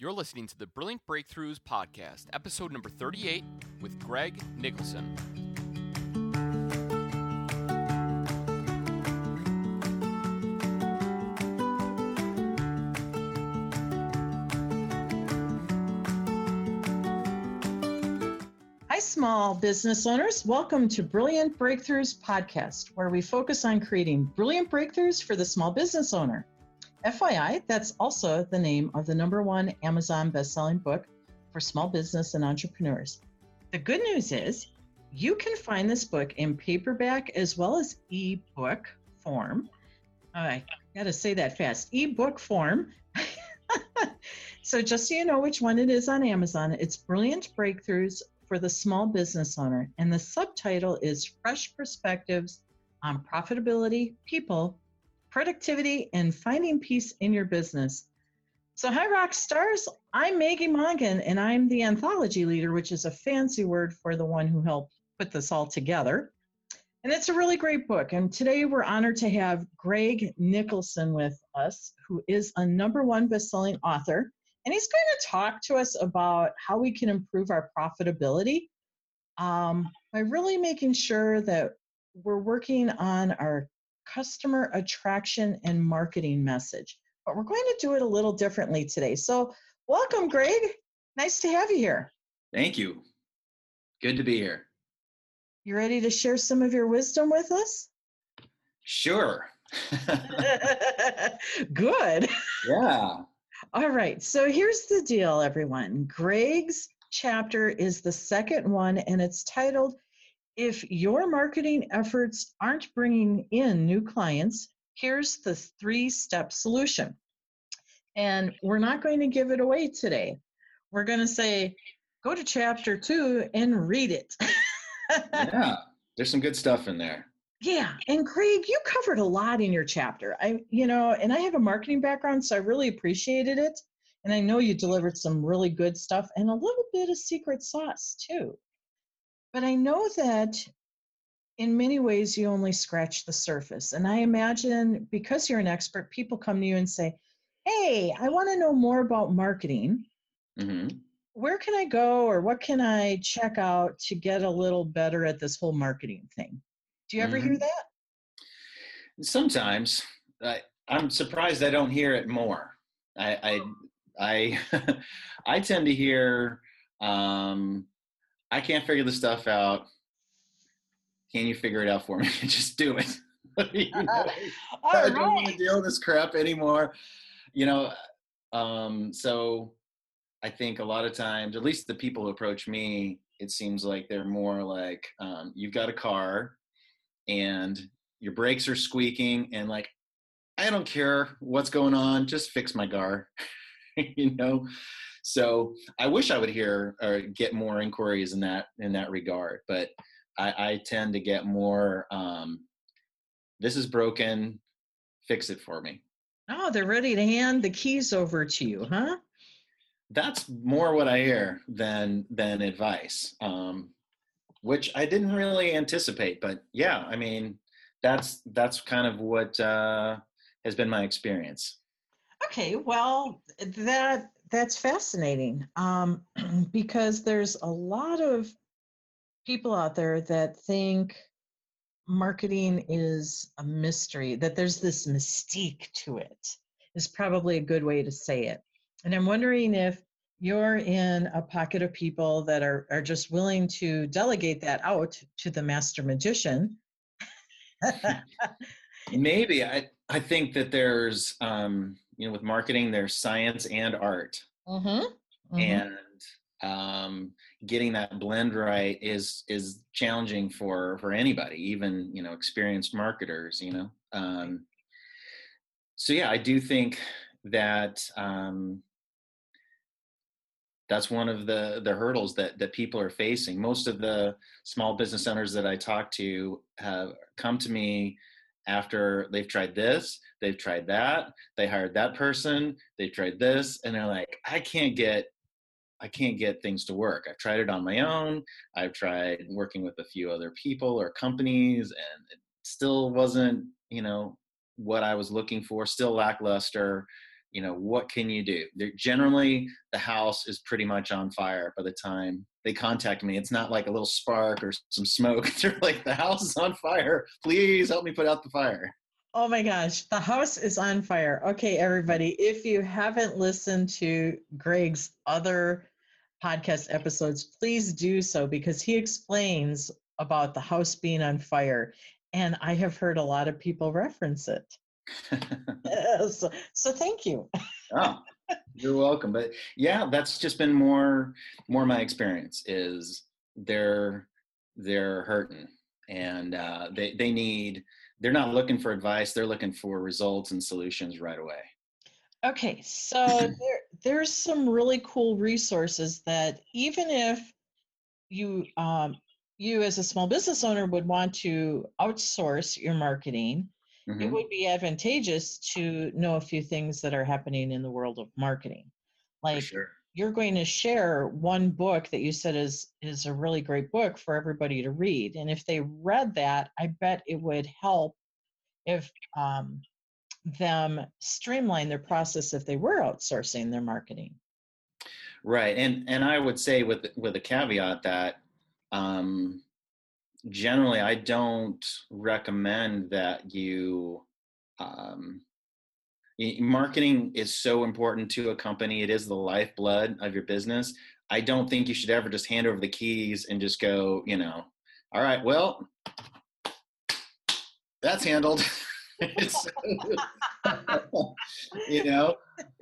You're listening to the Brilliant Breakthroughs Podcast, episode number 38, with Greg Nicholson. Hi, small business owners. Welcome to Brilliant Breakthroughs Podcast, where we focus on creating brilliant breakthroughs for the small business owner. FYI, that's also the name of the number one Amazon best-selling book for small business and entrepreneurs. The good news is you can find this book in paperback as well as ebook form. I got to say that fast ebook form. so, just so you know which one it is on Amazon, it's Brilliant Breakthroughs for the Small Business Owner. And the subtitle is Fresh Perspectives on Profitability, People, Productivity, and Finding Peace in Your Business. So, hi, rock stars. I'm Maggie Mongan, and I'm the anthology leader, which is a fancy word for the one who helped put this all together. And it's a really great book. And today we're honored to have Greg Nicholson with us, who is a number one best-selling author. And he's going to talk to us about how we can improve our profitability um, by really making sure that we're working on our customer attraction and marketing message. But we're going to do it a little differently today. So, welcome, Greg. Nice to have you here. Thank you. Good to be here. You ready to share some of your wisdom with us? Sure. Good. Yeah. All right. So here's the deal, everyone. Greg's chapter is the second one, and it's titled If Your Marketing Efforts Aren't Bringing In New Clients, Here's the Three Step Solution. And we're not going to give it away today. We're going to say, go to chapter two and read it. yeah. There's some good stuff in there. Yeah, and Greg, you covered a lot in your chapter. I, you know, and I have a marketing background, so I really appreciated it. And I know you delivered some really good stuff and a little bit of secret sauce too. But I know that in many ways you only scratch the surface. And I imagine because you're an expert, people come to you and say, "Hey, I want to know more about marketing. Mm-hmm. Where can I go, or what can I check out to get a little better at this whole marketing thing?" Do you ever Mm-hmm. hear that? Sometimes I, I'm surprised I don't hear it more. I I I, I tend to hear um, I can't figure this stuff out. Can you figure it out for me? Just do it. You know? I don't want to deal with this crap anymore. You know, um, so I think a lot of times, at least the people who approach me, it seems like they're more like, um, you've got a car and your brakes are squeaking, and like, I don't care what's going on, just fix my car. you know, so I wish I would hear or get more inquiries in that in that regard, but I, I tend to get more. Um, this is broken. Fix it for me. Oh, they're ready to hand the keys over to you, huh? That's more what I hear than than advice, um, which I didn't really anticipate. But yeah, I mean, that's that's kind of what uh, has been my experience. Okay, well, that that's fascinating um, because there's a lot of people out there that think marketing is a mystery, that there's this mystique to it, is probably a good way to say it. And I'm wondering if you're in a pocket of people that are, are just willing to delegate that out to the master magician. Maybe I I think that there's um, you know with marketing there's science and art, mm-hmm. and um, getting that blend right is is challenging for for anybody, even you know experienced marketers. You know, um, so yeah, I do think that um, that's one of the the hurdles that that people are facing. Most of the small business owners that I talk to have come to me after they've tried this, they've tried that, they hired that person, they've tried this, and they're like, I can't get I can't get things to work. I've tried it on my own. I've tried working with a few other people or companies, and it still wasn't, you know, what I was looking for. Still lackluster. You know what can you do They're, generally the house is pretty much on fire by the time they contact me it's not like a little spark or some smoke they're like the house is on fire please help me put out the fire Oh my gosh, the house is on fire. Okay, everybody, if you haven't listened to Greg's other podcast episodes, please do so because he explains about the house being on fire. And I have heard a lot of people reference it. so, so thank you. oh, you're welcome. But yeah, that's just been more more my experience is they're they're hurting and uh, they they need they're not looking for advice they're looking for results and solutions right away okay so there there's some really cool resources that even if you um, you as a small business owner would want to outsource your marketing mm-hmm. it would be advantageous to know a few things that are happening in the world of marketing like sure. you're going to share one book that you said is is a really great book for everybody to read and if they read that i bet it would help if um, them streamline their process if they were outsourcing their marketing right and and i would say with with a caveat that um, generally i don't recommend that you um, marketing is so important to a company. It is the lifeblood of your business. I don't think you should ever just hand over the keys and just go you know all right well that's handled. You know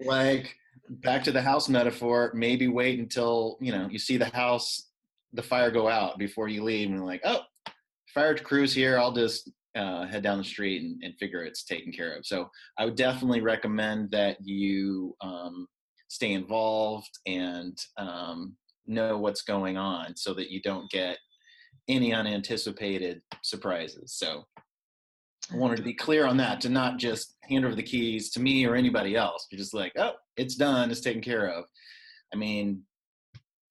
like back to the house metaphor maybe wait until you know you see the house the fire go out before you leave and like oh fire crew's here i'll just uh, head down the street and, and, figure it's taken care of so i would definitely recommend that you um, stay involved and um, know what's going on so that you don't get any unanticipated surprises so I wanted to be clear on that to not just hand over the keys to me or anybody else. You're just like, oh, it's done, it's taken care of. I mean,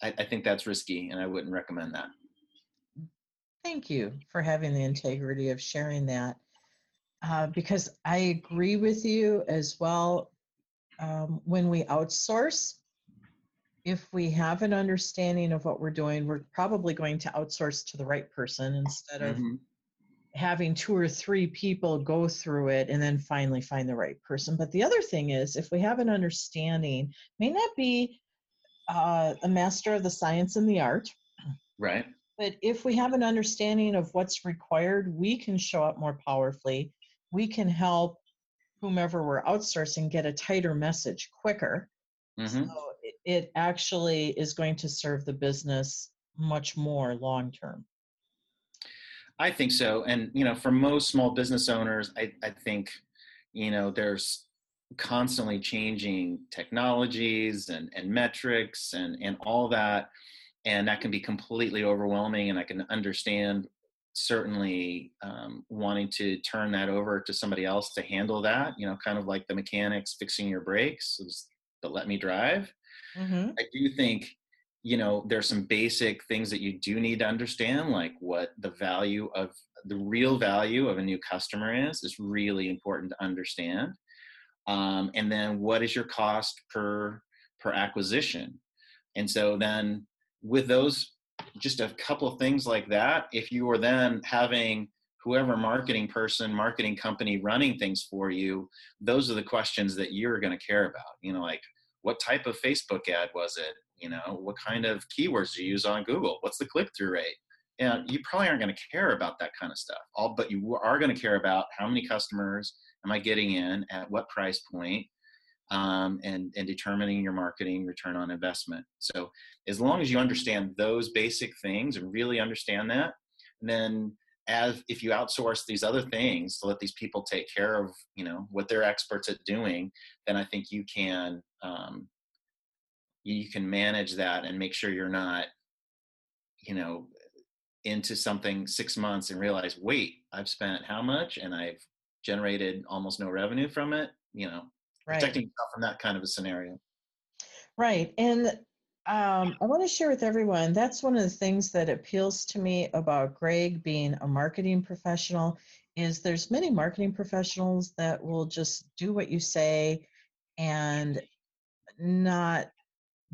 I, I think that's risky and I wouldn't recommend that. Thank you for having the integrity of sharing that. Uh, because I agree with you as well. Um, when we outsource, if we have an understanding of what we're doing, we're probably going to outsource to the right person instead of mm-hmm. having two or three people go through it and then finally find the right person. But the other thing is, if we have an understanding, may not be uh, a master of the science and the art. Right. But if we have an understanding of what's required, we can show up more powerfully. We can help whomever we're outsourcing get a tighter message quicker. Mm-hmm. So it, it actually is going to serve the business much more long term. I think so. And, you know, for most small business owners, I, I think, you know, there's constantly changing technologies and, and metrics and, and all that. And that can be completely overwhelming. And I can understand certainly um, wanting to turn that over to somebody else to handle that, you know, kind of like the mechanics fixing your brakes, but let me drive. Mm-hmm. I do think, you know, there's some basic things that you do need to understand, like what the value of the real value of a new customer is, is really important to understand um, and then what is your cost per per acquisition? And so then with those just a couple of things like that if you are then having whoever marketing person marketing company running things for you those are the questions that you're going to care about. You know like what type of facebook ad was it? You know what kind of keywords do you use on google? What's the click-through rate and you probably aren't going to care about that kind of stuff all but you are going to care about how many customers am I getting in at what price point, um, and and determining your marketing return on investment. So as long as you understand those basic things and really understand that, then as if you outsource these other things to let these people take care of you know what they're experts at doing, then I think you can um, you can manage that and make sure you're not you know into something six months and realize wait i've spent how much and i've generated almost no revenue from it, you know, right. protecting yourself from that kind of a scenario. Right. And um, I want to share with everyone that's one of the things that appeals to me about Greg being a marketing professional is there's many marketing professionals that will just do what you say and not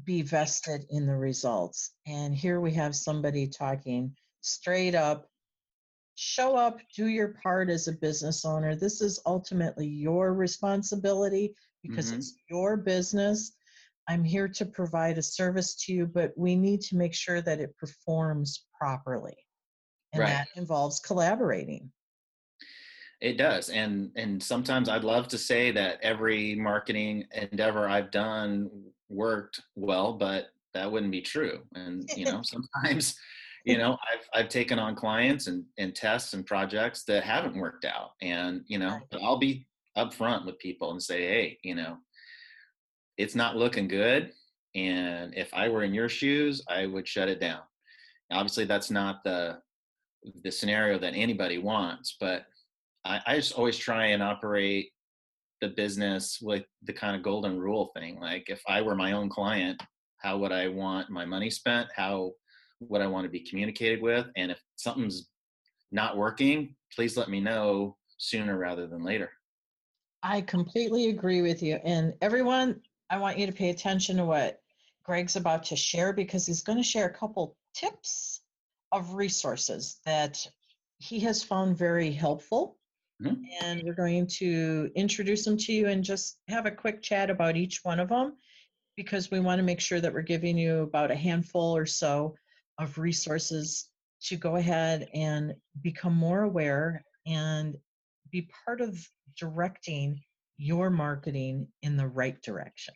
be vested in the results. And here we have somebody talking straight up show up, do your part as a business owner. This is ultimately your responsibility because Mhm. it's your business. I'm here to provide a service to you, but we need to make sure that it performs properly. And Right. that involves collaborating. It does, and and sometimes I'd love to say that every marketing endeavor I've done worked well, but that wouldn't be true. And you know, sometimes, you know, I've I've taken on clients and and tests and projects that haven't worked out, and you know, but I'll be upfront with people and say, hey, you know, it's not looking good, and if I were in your shoes, I would shut it down. Obviously, that's not the the scenario that anybody wants, but I, I just always try and operate the business with the kind of golden rule thing. Like if I were my own client, how would I want my money spent? How would I want to be communicated with? And if something's not working, please let me know sooner rather than later. I completely agree with you. And everyone, I want you to pay attention to what Greg's about to share because he's going to share a couple tips of resources that he has found very helpful. Mhm. And we're going to introduce them to you and just have a quick chat about each one of them because we want to make sure that we're giving you about a handful or so of resources to go ahead and become more aware and be part of directing your marketing in the right direction.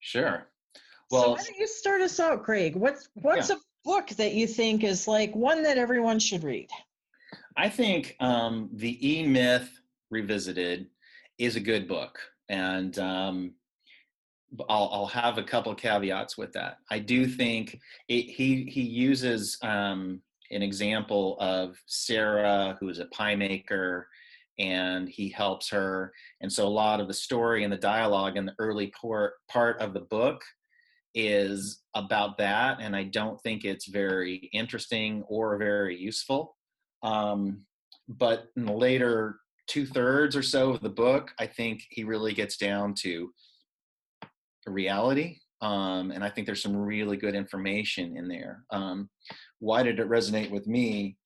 Sure. so Well, why don't you start us out, Greg? What's what's a book that you think is like one that everyone should read? I think um, the E Myth Revisited is a good book, and um, I'll, I'll have a couple caveats with that. I do think it, he he uses um, an example of Sarah, who is a pie maker, and he helps her, and so a lot of the story and the dialogue in the early por- part of the book is about that, and I don't think it's very interesting or very useful. Um, but in the later two thirds or so of the book, I think he really gets down to reality. Um, and I think there's some really good information in there. Um, why did it resonate with me?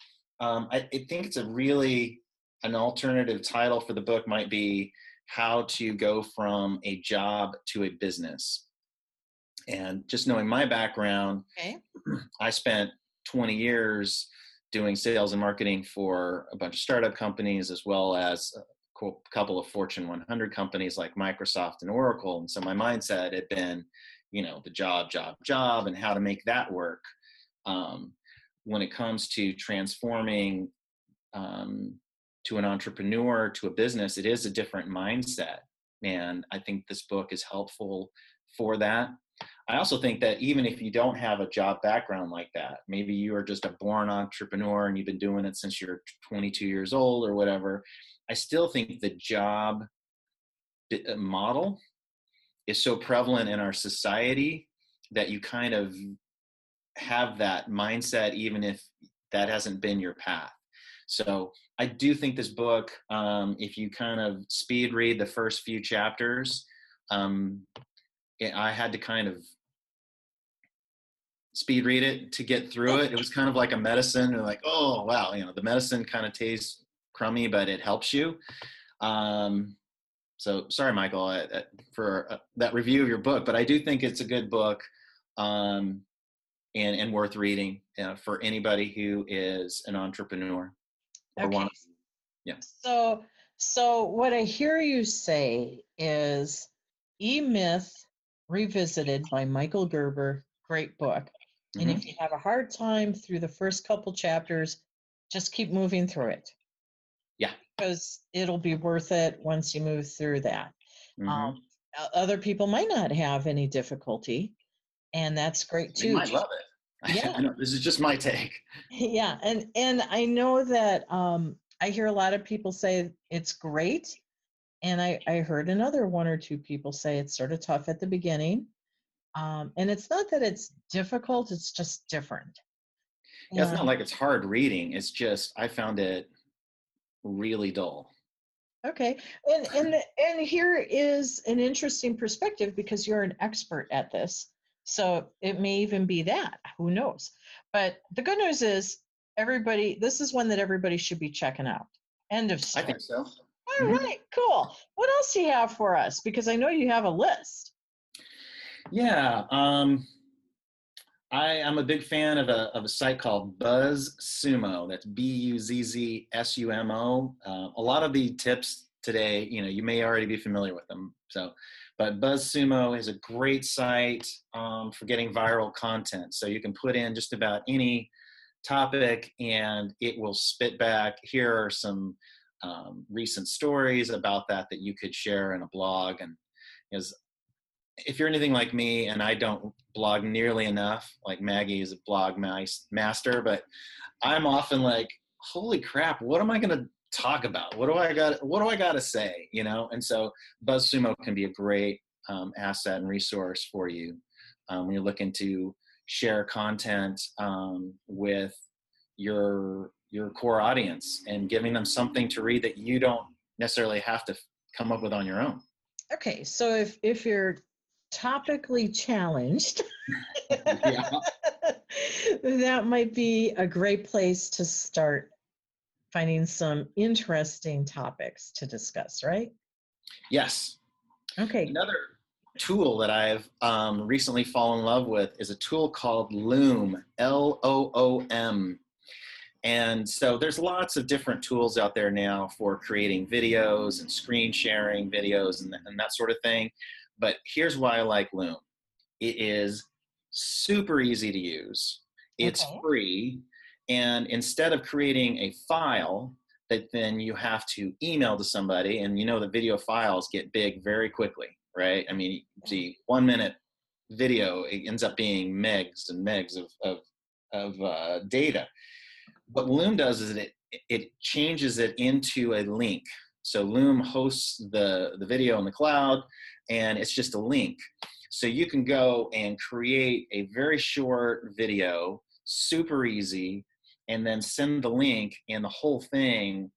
Um, I, I think it's a really an alternative title for the book might be how to go from a job to a business. And just knowing my background, Okay. I spent 20 years doing sales and marketing for a bunch of startup companies as well as cou- couple of Fortune 100 companies like Microsoft and Oracle. And so my mindset had been, you know, the job, job, job, and how to make that work. Um, when it comes to transforming um, to an entrepreneur, to a business, it is a different mindset. And I think this book is helpful for that. I also think that even if you don't have a job background like that, maybe you are just a born entrepreneur and you've been doing it since you're 22 years old or whatever, I still think the job uh, model is so prevalent in our society that you kind of have that mindset even if that hasn't been your path. So I do think this book, um, if you kind of speed read the first few chapters, um, I had to kind of speed read it to get through it. It was kind of like a medicine, and like, oh wow, you know, the medicine kind of tastes crummy, but it helps you. Um, so sorry, Michael, for uh, that review of your book, but I do think it's a good book um, and and worth reading uh, for anybody who is an entrepreneur or Okay. one. Yeah. So so what I hear you say is E Myth Revisited by Michael Gerber, great book. And Mhm. if you have a hard time through the first couple chapters, just keep moving through it. Because it'll be worth it once you move through that. Mhm. Um, other people might not have any difficulty, and that's great They too. might love it. Yeah. I know, this is just my take. yeah and and i know that um i hear a lot of people say it's great and i i heard another one or two people say it's sort of tough at the beginning um and it's not that it's difficult it's just different Yeah, it's not like it's hard reading. It's just I found it really dull. Okay. And and and here is an interesting perspective because you're an expert at this. So it may even be that. Who knows? But the good news is everybody this is one that everybody should be checking out. End of story. I think so. All mm-hmm. right, cool. What else do you have for us? Because I know you have a list. Yeah. Um I am a big fan of a, of a site called Buzz Sumo. That's B U Z Z S U M O. Uh, a lot of the tips today, you know, you may already be familiar with them. So, but Buzz Sumo is a great site um, for getting viral content. So you can put in just about any topic and it will spit back. Here are some um, recent stories about that that you could share in a blog. And is if you're anything like me and I don't blog nearly enough, like Maggie is a blog master, but I'm often like, holy crap, what am I going to talk about? What do I got? What do I got to say? You know? And so BuzzSumo can be a great um, asset and resource for you um, when you're looking to share content um, with your your core audience and giving them something to read that you don't necessarily have to come up with on your own. Okay, so if if you're topically challenged, that might be a great place to start finding some interesting topics to discuss, right? Yes. Okay. Another tool that I've um, recently fallen in love with is a tool called Loom, L O O M. And so there's lots of different tools out there now for creating videos and screen sharing videos and, and that sort of thing. But here's why I like Loom it is super easy to use, it's okay. free. And instead of creating a file that then you have to email to somebody, and you know the video files get big very quickly, right? I mean, the one minute video it ends up being megs and megs of, of, of uh, data. What Loom does is it, it changes it into a link. So Loom hosts the, the video in the cloud and it's just a link. So you can go and create a very short video, super easy, and then send the link, and the whole thing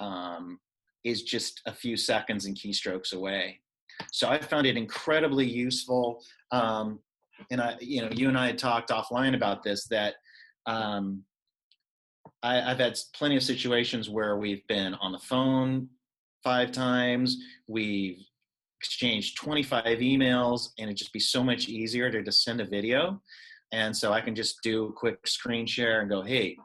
um, is just a few seconds and keystrokes away. So I found it incredibly useful. Um, and I, you know, you and I had talked offline about this that um, I, have had plenty of situations where we've been on the phone five times, we've exchanged 25 emails and it'd just be so much easier to just send a video. And so I can just do a quick screen share and go, hey,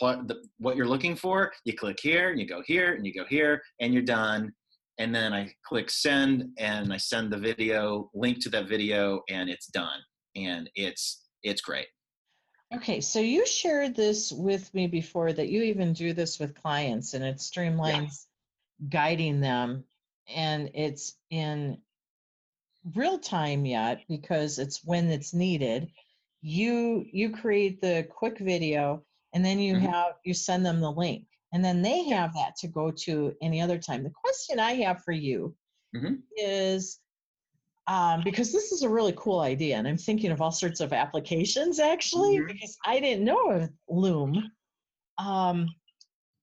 the, what you're looking for, you click here and you go here and you go here and you're done. And then I click send and I send the video link to that video and it's done. And it's it's great. Okay, so you shared this with me before that you even do this with clients and it streamlines. Guiding them and it's in real time yet because it's when it's needed you you create the quick video and then you mm-hmm. have you send them the link and then they have that to go to any other time the question i have for you mm-hmm. is um, because this is a really cool idea and i'm thinking of all sorts of applications actually mm-hmm. because i didn't know of loom um,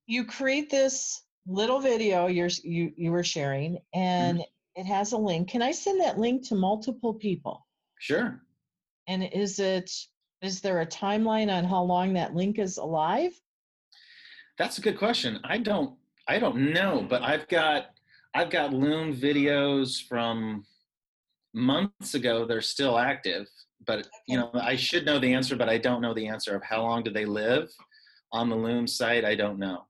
you create this little video you're you you were sharing and mm-hmm. it has a link. Can i send that link to multiple people? Sure. And is it is there a timeline on how long that link is alive? That's a good question. I don't i don't know but i've got i've got loom videos from months ago. They're still active but okay. you know i should know the answer but i don't know the answer of how long do they live. On the loom site i don't know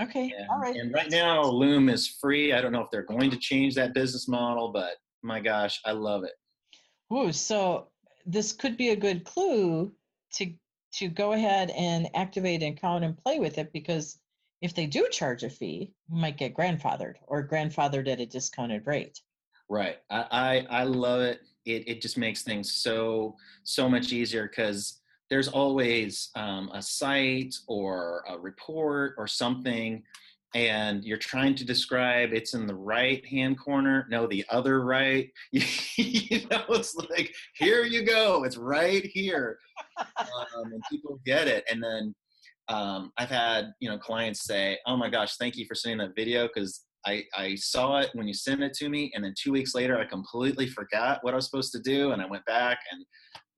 Okay. And, All right. And right now, Loom is free. I don't know if they're going to change that business model, but my gosh, I love it. Ooh, so this could be a good clue to to go ahead and activate an account and play with it because if they do charge a fee, you might get grandfathered or grandfathered at a discounted rate. Right. I I, I love it. It it just makes things so so much easier because there's always um, a site or a report or something and you're trying to describe it's in the right hand corner no the other right. You know it's like here you go it's right here. Um, and people get it and then um, i've had you know clients say oh my gosh thank you for sending that video because I, I saw it when you sent it to me, and then two weeks later, I completely forgot what I was supposed to do, and I went back and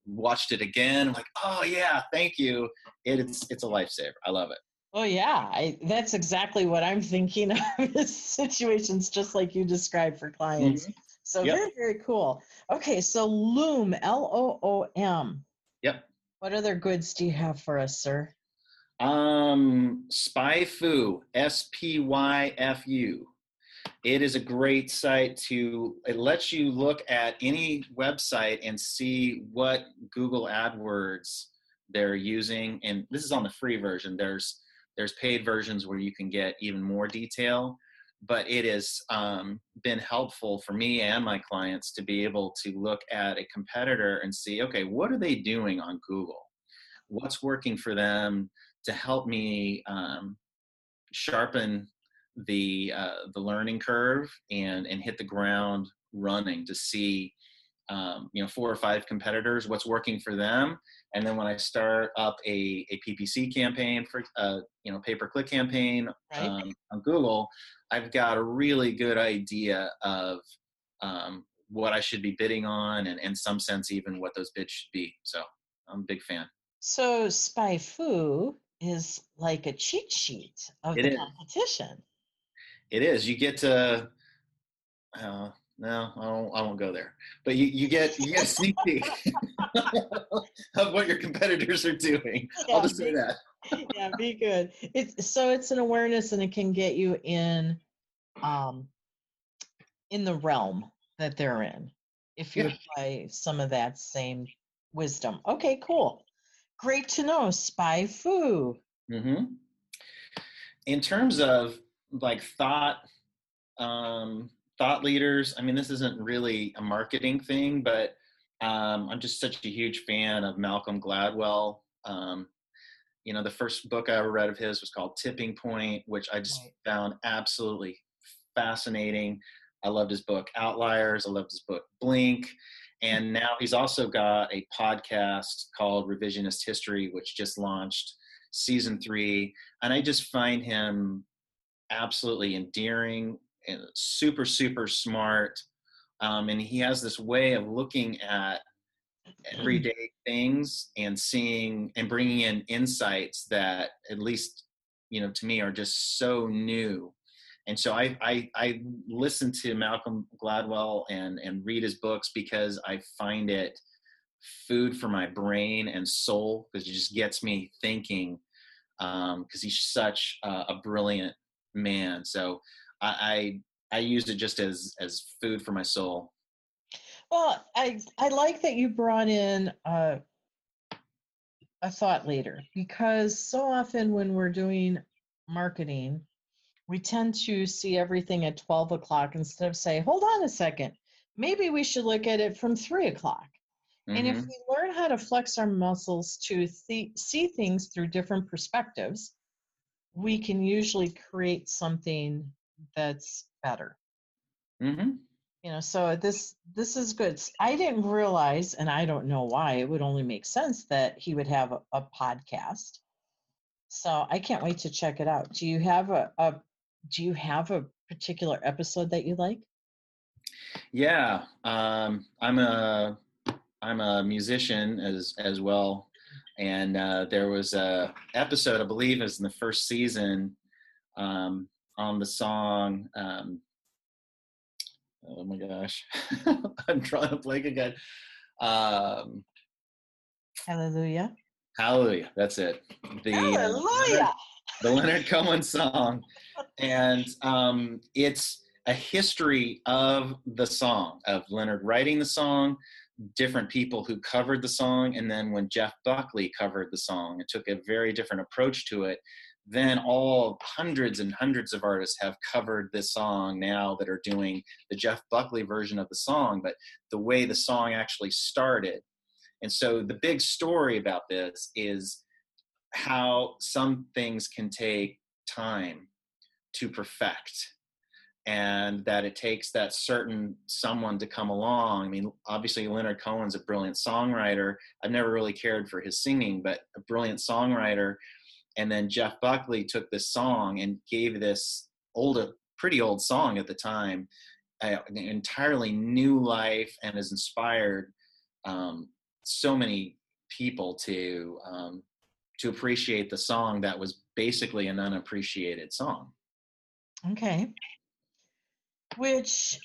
watched it again. I'm like, oh yeah, thank you. It, it's it's a lifesaver. I love it. Oh yeah, I, that's exactly what I'm thinking of. situations just like you described for clients. Mm-hmm. So yep. very very cool. Okay, so Loom L O O M. Yep. What other goods do you have for us, sir? Um, SpyFu, S P Y F U. It is a great site to, it lets you look at any website and see what Google AdWords they're using. And this is on the free version. There's, there's paid versions where you can get even more detail, but it has um, been helpful for me and my clients to be able to look at a competitor and see, okay, what are they doing on Google? What's working for them? to help me um, sharpen the uh, the learning curve and and hit the ground running to see um, you know four or five competitors what's working for them and then when i start up a, a ppc campaign for uh, you know pay per click campaign right. um, on google i've got a really good idea of um, what i should be bidding on and in some sense even what those bids should be so i'm a big fan so SpyFu is like a cheat sheet of it the is. competition. It is. You get to. Uh, no, I won't, I won't go there. But you, you get you get a sneak peek of what your competitors are doing. Yeah, I'll just say that. yeah, be good. It's so it's an awareness and it can get you in um in the realm that they're in if you yeah. apply some of that same wisdom. Okay, cool. Great to know. SpyFu. Mm-hmm. In terms of like thought, um, thought leaders. I mean, this isn't really a marketing thing, but um, I'm just such a huge fan of Malcolm Gladwell. Um, you know, the first book I ever read of his was called Tipping Point, which I just right. found absolutely fascinating. I loved his book Outliers. I loved his book Blink. And now he's also got a podcast called Revisionist History, which just launched season three. And I just find him absolutely endearing and super, super smart. Um, and he has this way of looking at everyday things and seeing and bringing in insights that, at least, you know, to me are just so new and so I, I, I listen to Malcolm Gladwell and and read his books because I find it food for my brain and soul because it just gets me thinking because um, he's such a, a, brilliant man. So I, I I use it just as as food for my soul. Well, I I like that you brought in a, a thought leader because so often when we're doing marketing we tend to see everything at 12 o'clock instead of say, hold on a second, maybe we should look at it from three o'clock. Mm-hmm. And if mm-hmm. we learn how to flex our muscles to th- see things through different perspectives, we can usually create something that's better. Mm-hmm. You know, so this this is good. I didn't realize, and I don't know why. It would only make sense that he would have a, a podcast. So I can't wait to check it out. Do you have a, a do you have a particular episode that you like? Yeah, um, I'm a I'm a musician as as well, and uh, there was a episode I believe is in the first season um, on the song. Um, oh my gosh, I'm drawing a blank again. Um, Hallelujah. Hallelujah. That's it. The, Hallelujah. Uh, the Leonard Cohen song, and um, it's a history of the song of Leonard writing the song, different people who covered the song, and then when Jeff Buckley covered the song, it took a very different approach to it. Then all hundreds and hundreds of artists have covered this song now that are doing the Jeff Buckley version of the song, but the way the song actually started. And so the big story about this is how some things can take time to perfect and that it takes that certain someone to come along. I mean, obviously Leonard Cohen's a brilliant songwriter. I've never really cared for his singing, but a brilliant songwriter. And then Jeff Buckley took this song and gave this older pretty old song at the time, uh, an entirely new life and has inspired um, so many people to um, to appreciate the song that was basically an unappreciated song. Okay. Which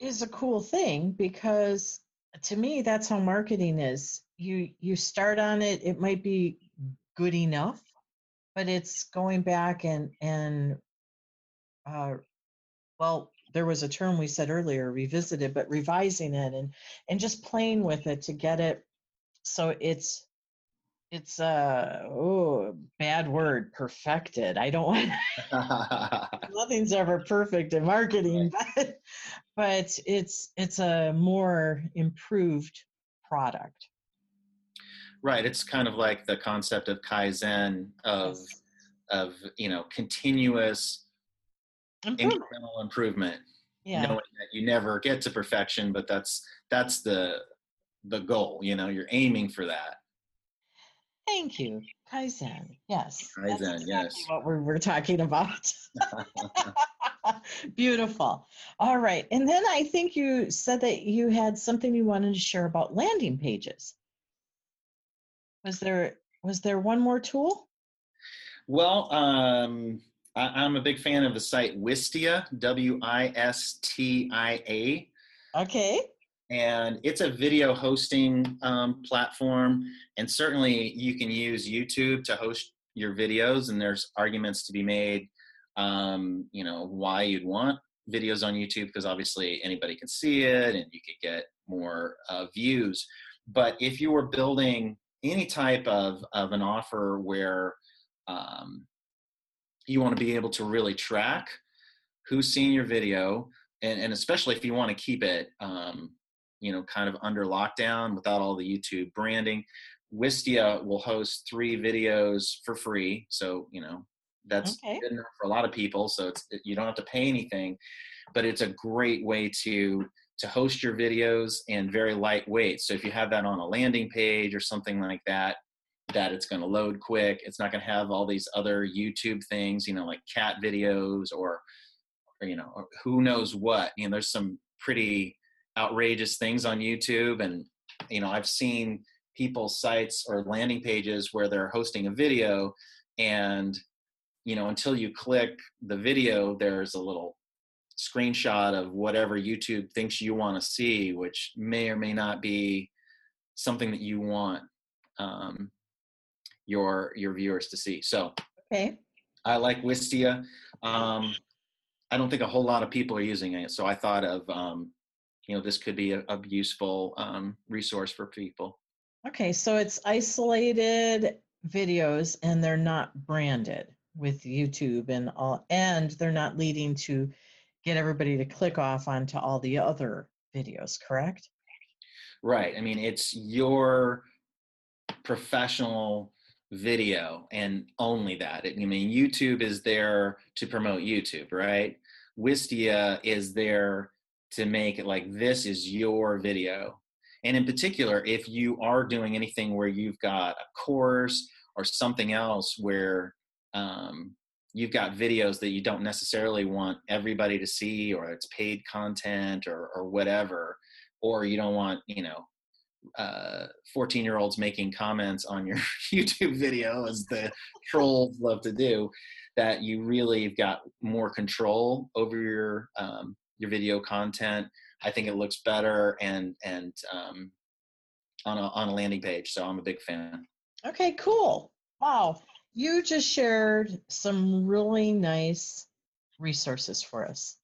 is a cool thing because to me that's how marketing is. You you start on it, it might be good enough, but it's going back and and uh, well, there was a term we said earlier, revisited, but revising it and and just playing with it to get it so it's it's uh, a oh bad word perfected i don't want nothing's ever perfect in marketing but but it's it's a more improved product right it's kind of like the concept of kaizen of yes. of you know continuous improvement. incremental improvement yeah. knowing that you never get to perfection but that's that's the the goal you know you're aiming for that Thank you. Kaizen. Yes. Kaizen, exactly yes. What we were talking about. Beautiful. All right. And then I think you said that you had something you wanted to share about landing pages. Was there was there one more tool? Well, um, I, am a big fan of the site Wistia, W I S T I A. Okay and it's a video hosting um, platform. And certainly you can use youtube to host your videos and there's arguments to be made um, you know why you'd want videos on youtube because obviously anybody can see it and you could get more uh, views. But if you were building any type of, of an offer where um, you want to be able to really track who's seeing your video and, and especially if you want to keep it um, you know kind of under lockdown without all the youtube branding wistia will host three videos for free. So you know that's okay. good enough for a lot of people so it's you don't have to pay anything but it's a great way to to host your videos and very lightweight. So if you have that on a landing page or something like that that it's going to load quick. It's not going to have all these other youtube things you know like cat videos or, or you know or who knows what. You know there's some pretty outrageous things on YouTube. And, you know, I've seen people's sites or landing pages where they're hosting a video and, you know, until you click the video, there's a little screenshot of whatever YouTube thinks you want to see, which may or may not be something that you want um, your your viewers to see. So, okay, I like Wistia. Um, I don't think a whole lot of people are using it, so I thought of um, you know this could be a, a useful um, resource for people. Okay so it's isolated videos and they're not branded with youtube and all and they're not leading to get everybody to click off onto all the other videos correct? Right i mean it's your professional video and only that. I mean youtube is there to promote youtube right? Wistia is there to make it like this is your video. And in particular, if you are doing anything where you've got a course or something else where um, you've got videos that you don't necessarily want everybody to see, or it's paid content or, or whatever, or you don't want, you know, 14 uh, year olds making comments on your YouTube video, as the trolls love to do, that you really have got more control over your um, your video content. I think it looks better and and um, on a on a landing page. So I'm a big fan. Okay, cool. Wow, you just shared some really nice resources for us.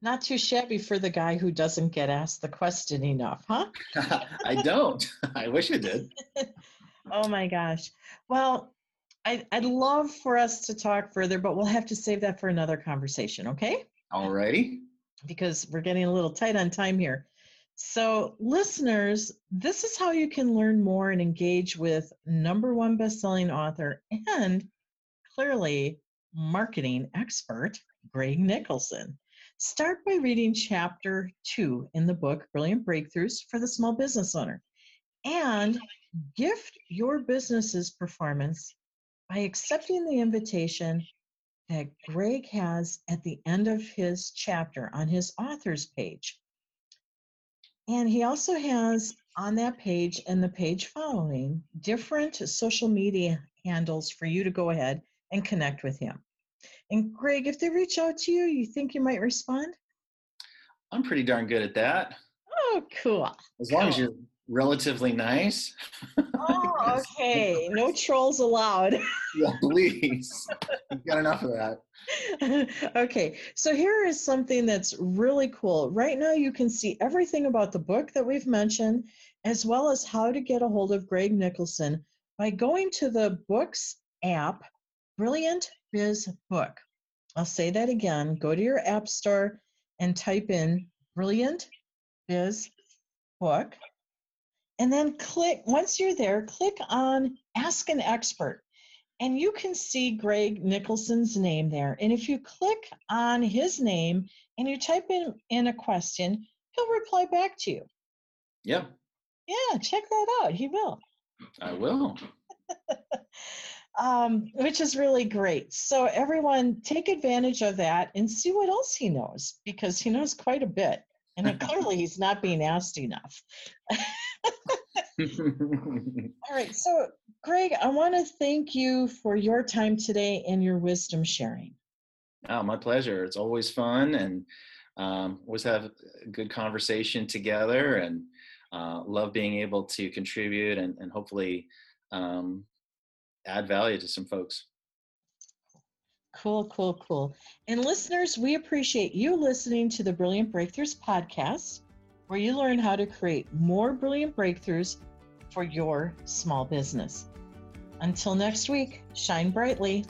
Not too shabby for the guy who doesn't get asked the question enough, huh? I don't. I wish I did. oh my gosh. Well, I, I'd love for us to talk further, but we'll have to save that for another conversation, okay? All righty because we're getting a little tight on time here. So, listeners, this is how you can learn more and engage with number one bestselling author and clearly marketing expert, Greg Nicholson. Start by reading chapter two in the book, Brilliant Breakthroughs for the Small Business Owner, and gift your business's performance by accepting the invitation that Greg has at the end of his chapter on his author's page. And he also has on that page and the page following different social media handles for you to go ahead and connect with him. And Greg, if they reach out to you, you think you might respond? I'm pretty darn good at that. Oh, cool. As long cool. as you're relatively nice. Oh, okay. No trolls allowed. yeah, please. You've got enough of that. okay, so here is something that's really cool. Right now, you can see everything about the book that we've mentioned, as well as how to get a hold of Greg Nicholson by going to the Books app, Brilliant Biz Book. I'll say that again. Go to your app store and type in Brilliant Biz Book and then click, once you're there, click on Ask an Expert. And you can see Greg Nicholson's name there. And if you click on his name and you type in, in a question, he'll reply back to you. Yeah. Yeah, check that out. He will. I will. um, which is really great. So, everyone, take advantage of that and see what else he knows because he knows quite a bit. And clearly, he's not being asked enough. All right. So, Greg, I want to thank you for your time today and your wisdom sharing. Oh, my pleasure. It's always fun and um, always have a good conversation together and uh, love being able to contribute and, and hopefully um, add value to some folks. Cool, cool, cool. And listeners, we appreciate you listening to the Brilliant Breakthroughs podcast, where you learn how to create more brilliant breakthroughs for your small business. Until next week, shine brightly.